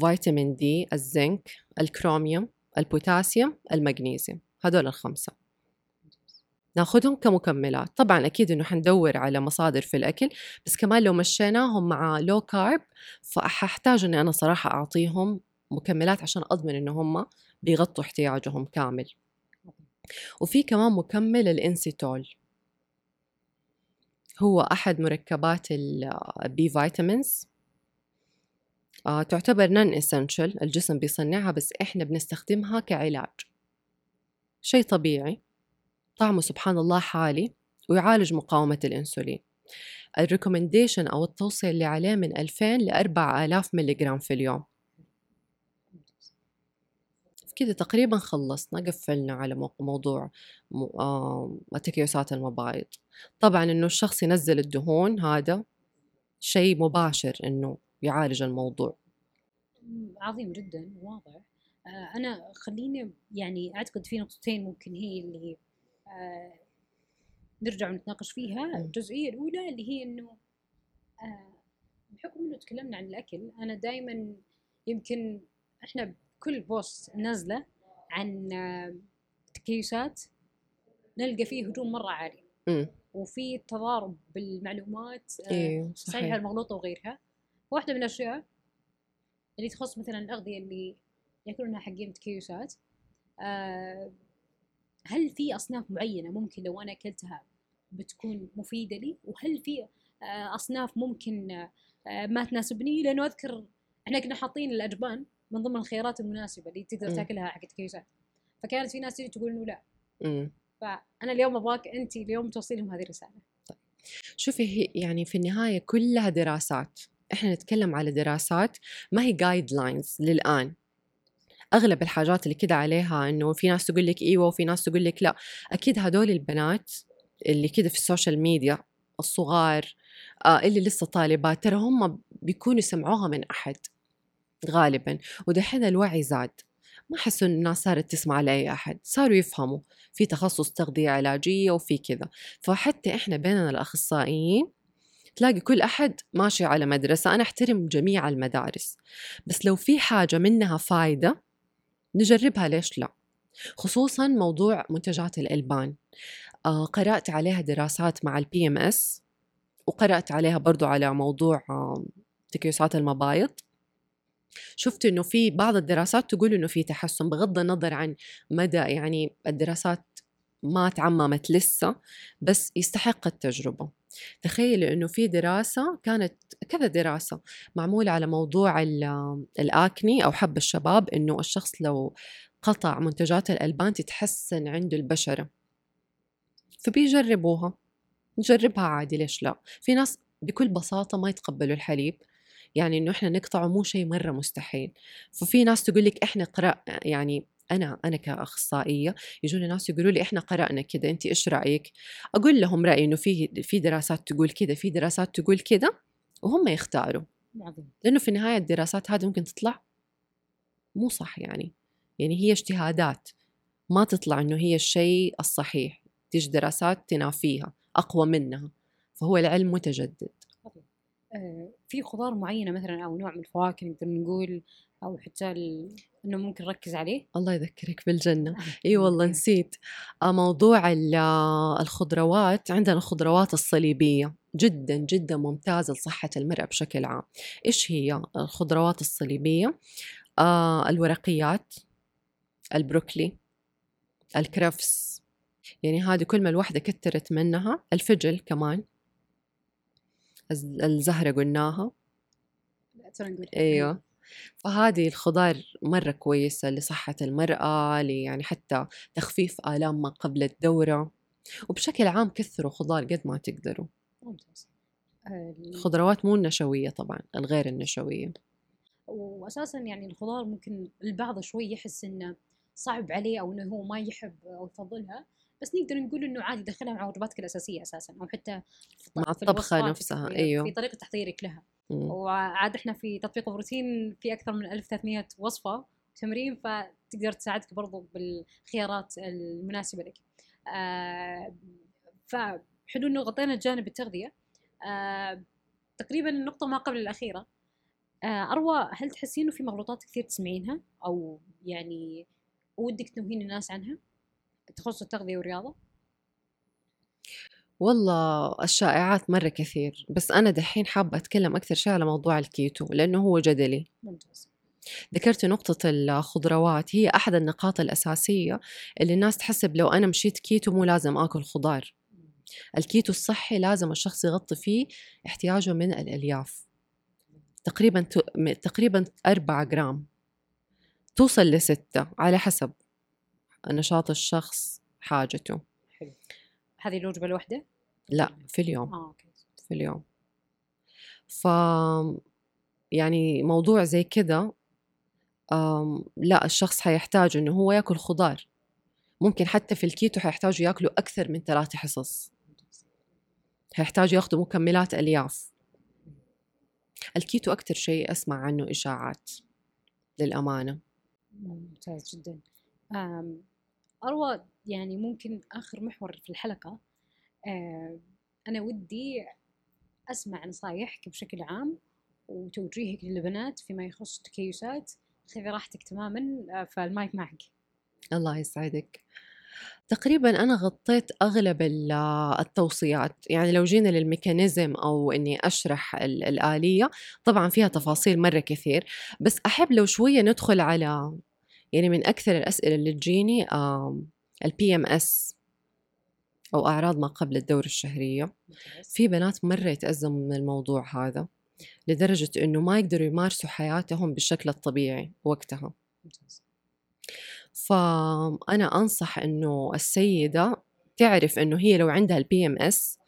[SPEAKER 2] فيتامين D الزنك. الكروميوم البوتاسيوم المغنيسيوم. هذول الخمسة. ناخذهم كمكملات. طبعا أكيد إنه حندور على مصادر في الأكل بس كمان لو مشيناهم مع low carb فححتاج إني أنا صراحة أعطيهم مكملات عشان أضمن إنه هم بيغطوا احتياجهم كامل. وفي كمان مكمل الإينوسيتول. هو أحد مركبات ال B vitamins آه تعتبر non-essential الجسم بيصنعها بس إحنا بنستخدمها كعلاج. شيء طبيعي طعمه سبحان الله حالي ويعالج مقاومة الأنسولين. الريكومنديشن أو التوصية اللي عليه من 2000 ل 4000 ملغ في اليوم. كده تقريبا خلصنا قفلنا على موضوع آه تكيسات المبايض. طبعا إنه الشخص ينزل الدهون هذا شيء مباشر إنه يعالج الموضوع.
[SPEAKER 1] عظيم جدا واضح. آه، أنا خليني يعني أعتقد في نقطتين ممكن هي اللي آه، نرجع ونتناقش فيها. الجزئية الأولى اللي هي إنه آه، بحكم إنه تكلمنا عن الأكل أنا دائما يمكن إحنا كل بوست نازلة عن تكيسات نلقى فيه هجوم مرة عالي. وفي تضارب بالمعلومات
[SPEAKER 2] أيوه
[SPEAKER 1] صحيحة المغلوطة وغيرها. واحدة من الأشياء اللي تخص مثلا الأغذية اللي يأكلونها حقين تكيسات آه هل في أصناف معينة ممكن لو أنا أكلتها بتكون مفيدة لي؟ وهل في آه أصناف ممكن آه ما تناسبني؟ لأنه أذكر إحنا كنا حاطين الأجبان من ضمن الخيارات المناسبة اللي تقدر تأكلها حق تكيسات فكانت في ناس تيجي تقول إنه لا.
[SPEAKER 2] م.
[SPEAKER 1] فأنا اليوم أبغاك انت اليوم توصلي لهم هذه الرسالة.
[SPEAKER 2] طيب. شوفي يعني في النهاية كلها دراسات. إحنا نتكلم على دراسات ما هي guidelines للآن. أغلب الحاجات اللي كده عليها إنه في ناس تقول لك إيوه وفي ناس تقول لك لا. أكيد هدول البنات اللي كده في السوشيال ميديا الصغار آه اللي لسه طالبات ترى هم بيكونوا سمعوها من أحد غالبا. ودحين الوعي زاد. ما حسوا إن الناس صارت تسمع لأي أحد. صاروا يفهموا. في تخصص تغذية علاجية وفي كذا. فحتى إحنا بيننا الأخصائيين تلاقي كل أحد ماشي على مدرسة. أنا أحترم جميع المدارس بس لو في حاجة منها فايدة نجربها ليش لا؟ خصوصا موضوع منتجات الألبان. آه قرأت عليها دراسات مع ال PMS وقرأت عليها برضو على موضوع آه تكيسات المبايض. شفت إنه في بعض الدراسات تقول إنه في تحسن بغض النظر عن مدى يعني الدراسات ما تعممت لسه بس يستحق التجربه تخيل إنه في دراسة كانت كذا دراسة معمولة على موضوع الأكني أو حب الشباب إنه الشخص لو قطع منتجات الألبان تتحسن عنده البشرة. فبيجربوها. نجربها عادي ليش لا؟ في ناس بكل بساطة ما يتقبلوا الحليب. يعني إنه إحنا نقطعه مو شيء مرة مستحيل. ففي ناس تقول لك إحنا قرأ يعني أنا أنا كأخصائية يجوني ناس يقولوا لي إحنا قرأنا كذا انت إيش رأيك؟ أقول لهم رأيي إنه في في دراسات تقول كذا في دراسات تقول كذا وهم يختاروا.
[SPEAKER 1] عظيم.
[SPEAKER 2] لأنه في النهاية الدراسات هذه ممكن تطلع مو صح يعني. يعني هي اجتهادات. ما تطلع إنه هي الشيء الصحيح. تيجي دراسات تنافيها أقوى منها. فهو العلم متجدد.
[SPEAKER 1] آه، في خضار معينة مثلا أو نوع من الفواكه نقدر نقول أو حتى إنه ممكن نركز عليه؟
[SPEAKER 2] الله يذكرك بالجنة. *laughs* إي والله نسيت. آه، موضوع آه، الخضروات. عندنا الخضروات الصليبية. جدا جدا ممتازة لصحة المرأة بشكل عام. إيش هي الخضروات الصليبية؟ آه الورقيات البروكلي الكرفس. يعني هذه كل ما الوحدة كترت منها الفجل كمان. الزهرة قلناها. إيوه. فهذه الخضار مرة كويسة لصحة المرأة يعني حتى تخفيف آلام ما قبل الدورة. وبشكل عام كثروا خضار قد ما تقدروا.
[SPEAKER 1] ممتاز.
[SPEAKER 2] الخضروات مو النشوية طبعا الغير النشوية.
[SPEAKER 1] وأساسا يعني الخضار ممكن البعض شوي يحس إنه صعب عليه أو إنه هو ما يحب أو يفضلها بس نقدر نقول إنه عادي دخلها مع وجباتك الأساسية أساسا أو حتى
[SPEAKER 2] مع الطبخة نفسها أيوه.
[SPEAKER 1] في طريقة تحضيرك لها. وعاد إحنا في تطبيق بروتين في أكثر من 1300 وصفة تمرين فتقدر تساعدك برضو بالخيارات المناسبة لك. آه فحلو إنه غطينا جانب التغذية آه تقريبا النقطة ما قبل الأخيرة آه أروى هل تحسين إنه في مغلوطات كثير تسمعينها؟ أو يعني ودك تنوهين الناس عنها؟ تخص التغذية والرياضة؟
[SPEAKER 2] والله الشائعات مرة كثير بس أنا دحين حابة أتكلم أكثر شيء على موضوع الكيتو لأنه هو جدلي.
[SPEAKER 1] ممتاز.
[SPEAKER 2] ذكرت نقطة الخضروات هي أحد النقاط الأساسية اللي الناس تحسب لو أنا مشيت كيتو مو لازم آكل خضار. الكيتو الصحي لازم الشخص يغطي فيه احتياجه من الألياف. تقريبا تقريبا أربعة جرام. توصل لستة على حسب نشاط الشخص حاجته.
[SPEAKER 1] حلو. هذه الوجبة الواحدة؟
[SPEAKER 2] لا في اليوم.
[SPEAKER 1] آه، أوكي.
[SPEAKER 2] في اليوم. ف يعني موضوع زي كذا لا الشخص حيحتاج إنه هو يأكل خضار. ممكن حتى في الكيتو حيحتاجوا يأكلوا أكثر من ثلاثة حصص. حيحتاجوا يأخذوا مكملات ألياف. الكيتو أكتر شيء أسمع عنه إشاعات للأمانة.
[SPEAKER 1] ممتاز جدا. آم، أروى يعني ممكن آخر محور في الحلقة آم، أنا ودي أسمع نصايحك بشكل عام وتوجيهك للبنات فيما يخص التكيسات خذي راحتك تماما آه، فالمايك معك.
[SPEAKER 2] الله يسعدك. تقريبا أنا غطيت أغلب ال- التوصيات. يعني لو جينا لل mechanism أو أني أشرح ال- الآلية طبعا فيها تفاصيل مرة كثير بس أحب لو شوية ندخل على يعني من أكثر الأسئلة اللي تجيني ال PMS أو أعراض ما قبل الدورة الشهرية. في بنات مرة يتأزموا من الموضوع هذا لدرجة أنه ما يقدروا يمارسوا حياتهم بالشكل الطبيعي وقتها. فأنا أنصح إنه السيدة تعرف إنه هي لو عندها ال PMS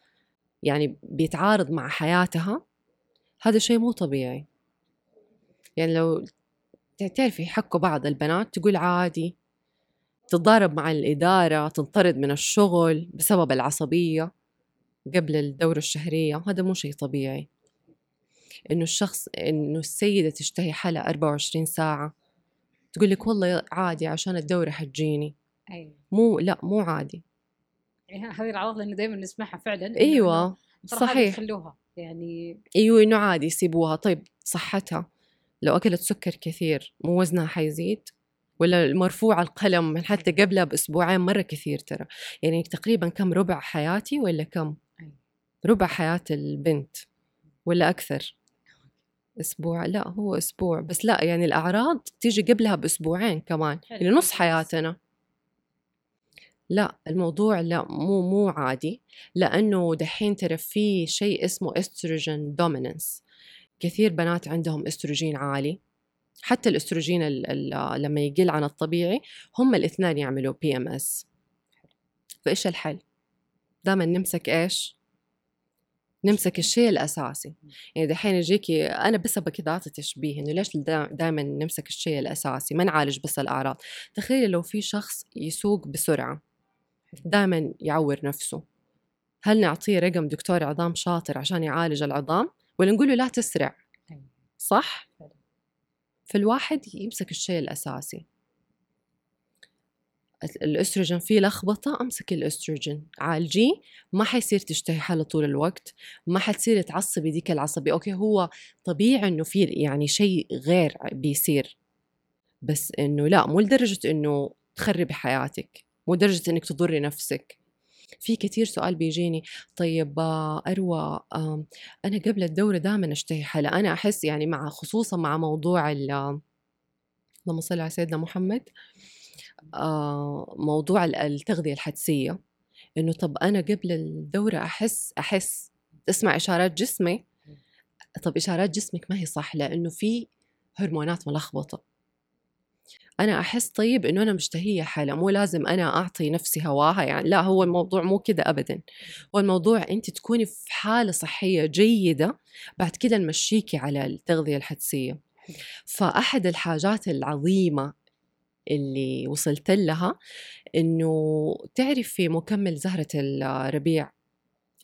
[SPEAKER 2] يعني بيتعارض مع حياتها هذا شيء مو طبيعي يعني لو تعرفي يحكوا بعض البنات تقول عادي تتضارب مع الإدارة تنطرد من الشغل بسبب العصبية قبل الدورة الشهرية. هذا مو شيء طبيعي. إنه الشخص إنه السيدة تشتهي حلا 24 ساعة تقول لك والله عادي عشان الدورة حتجيني.
[SPEAKER 1] أيوة.
[SPEAKER 2] مو لا مو عادي.
[SPEAKER 1] يعني هذه الأعراض لأنه دائما نسمعها فعلا أيوه هذه
[SPEAKER 2] صحيح.
[SPEAKER 1] خلوها يعني
[SPEAKER 2] أيوه إنه عادي يسيبوها. طيب صحتها. لو أكلت سكر كثير مو وزنها حيزيد ولا مرفوع القلم من حتى قبلها بأسبوعين مرة كثير ترى. يعني تقريبا كم ربع حياتي ولا كم. ربع حياة البنت ولا أكثر. أسبوع؟ لا هو أسبوع. بس لا يعني الأعراض تيجي قبلها بأسبوعين كمان. يعني نص حياتنا. لا الموضوع لا مو مو عادي. لأنه دحين ترى في شيء اسمه estrogen dominance كثير بنات عندهم استروجين عالي. حتى الاستروجين ال ال لما يقل عن الطبيعي هم الاثنين يعملوا PMS فإيش الحل؟ دائما نمسك إيش؟ نمسك الشيء الأساسي. يعني دحين يجيكي أنا بس كذا أعطي تشبيه إنه ليش دائما نمسك الشيء الأساسي؟ ما نعالج بس الأعراض. تخيلي لو في شخص يسوق بسرعة دائما يعور نفسه. هل نعطيه رقم دكتور عظام شاطر عشان يعالج العظام؟ ولا نقول له لا تسرع
[SPEAKER 1] أيوة.
[SPEAKER 2] صح. فالواحد يمسك الشيء الأساسي. الأستروجين فيه لخبطة امسكي الأستروجين. عالجيه ما حيصير تشتهي حالة طول الوقت ما حتصيري تعصبي ديك العصبية. أوكي هو طبيعي إنه في يعني شيء غير بيصير بس إنه لا مو لدرجة إنه تخربي حياتك مو لدرجة إنك تضري نفسك. في كتير سؤال بيجيني طيب آه، أروى آم، أنا قبل الدورة دائما أشتهي حلا أنا أحس يعني مع خصوصا مع موضوع ال اللهم صل على سيدنا محمد آه، موضوع ال- التغذية الحدسية إنه طب أنا قبل الدورة أحس أحس تسمع إشارات جسمي طب إشارات جسمك ما هي صح لأنه في هرمونات ملخبطة. أنا أحس طيب إنه أنا مشتهية حلا مو لازم أنا أعطي نفسي هواها يعني لا هو الموضوع مو كده أبدا. هو الموضوع أنت تكوني في حالة صحية جيدة بعد كده نمشيكي على التغذية الحدسية. فأحد الحاجات العظيمة اللي وصلت لها إنه تعرفي مكمل زهرة الربيع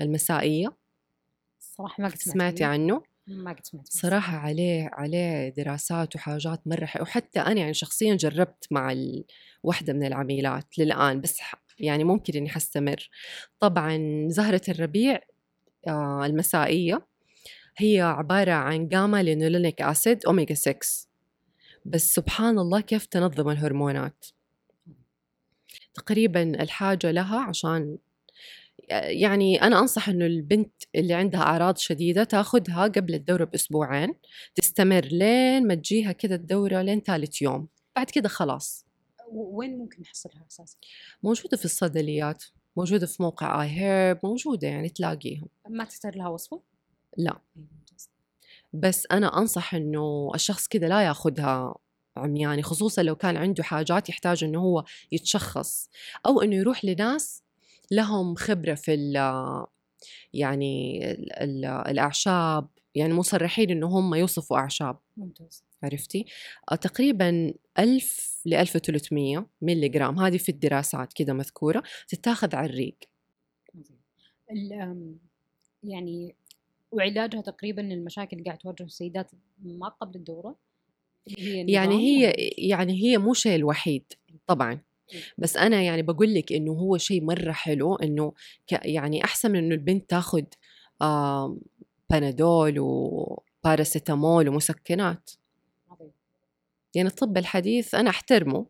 [SPEAKER 2] المسائية؟
[SPEAKER 1] صراحة ما
[SPEAKER 2] سمعتي
[SPEAKER 1] عنه. ما قد سمعت عنه.
[SPEAKER 2] صراحة عليه عليه دراسات وحاجات مرة حلوة وحتى أنا يعني شخصيا جربت مع ال... واحدة من العميلات للآن بس يعني ممكن إني حستمر. طبعا زهرة الربيع آه المسائية هي عبارة عن gamma linolenic acid omega 6 بس سبحان الله كيف تنظم الهرمونات. تقريبا الحاجة لها عشان يعني أنا أنصح إنه البنت اللي عندها أعراض شديدة تاخذها قبل الدورة بأسبوعين تستمر لين ما تجيها كده الدورة لين ثالث يوم بعد كده خلاص
[SPEAKER 1] وين ممكن نحصلها أساسا؟
[SPEAKER 2] موجودة في الصيدليات موجودة في موقع iHerb موجودة يعني تلاقيهم
[SPEAKER 1] ما تحتاج لها وصفة؟
[SPEAKER 2] لا. بس أنا أنصح إنه الشخص كده لا ياخذها عمياني خصوصا لو كان عنده حاجات يحتاج إنه هو يتشخص أو إنه يروح لناس لهم خبرة في ال يعني ال ال الأعشاب يعني مصرحين إنه هم يوصفوا أعشاب.
[SPEAKER 1] ممتاز.
[SPEAKER 2] عرفتي؟ آه، تقريبا 1000 ل 1300 ملي جرام هذه في الدراسات كده مذكورة تتاخذ على الريق.
[SPEAKER 1] يعني وعلاجها تقريبا المشاكل اللي قاعد تواجه السيدات ما قبل الدورة؟
[SPEAKER 2] هي يعني هي يعني هي مو شيء الوحيد طبعا. بس أنا يعني بقول لك إنه هو شيء مرة حلو إنه يعني أحسن من إنه البنت تاخذ آه بنادول وباراسيتامول ومسكنات. يعني الطب الحديث أنا أحترمه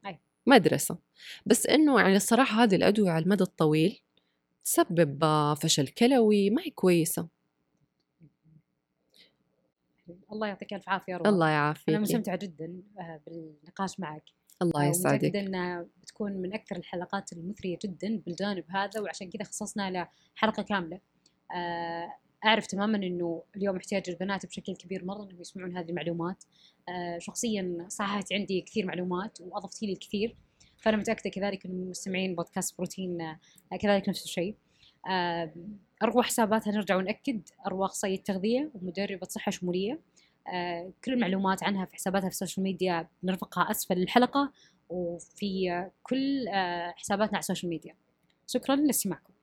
[SPEAKER 2] مدرسة. بس إنه يعني الصراحة هذه الأدوية على المدى الطويل تسبب فشل كلوي ما هي كويسة.
[SPEAKER 1] الله يعطيك ألف عافية
[SPEAKER 2] روح. الله يعافيك.
[SPEAKER 1] أنا مستمتعة جدا آه، بالنقاش معك.
[SPEAKER 2] الله يسعدك.
[SPEAKER 1] متأكدة إنها بتكون من أكثر الحلقات المثرية جدا بالجانب هذا وعشان كذا خصصنا له حلقة كاملة. آه، أعرف تماما إنه اليوم احتياج البنات بشكل كبير مرة إنهم يسمعون هذه المعلومات. آه، شخصيا صححت عندي كثير معلومات واضفتي لي الكثير فأنا متأكدة كذلك ان مستمعين بودكاست بروتين كذلك نفس الشيء. اروى حساباتها نرجع ونأكد اروى اخصائيه تغذية ومدربة صحة شمولية. آه، كل المعلومات عنها في حساباتها في السوشيال ميديا نرفقها أسفل الحلقة وفي كل آه، حساباتنا على السوشيال ميديا شكرا لاستماعكم.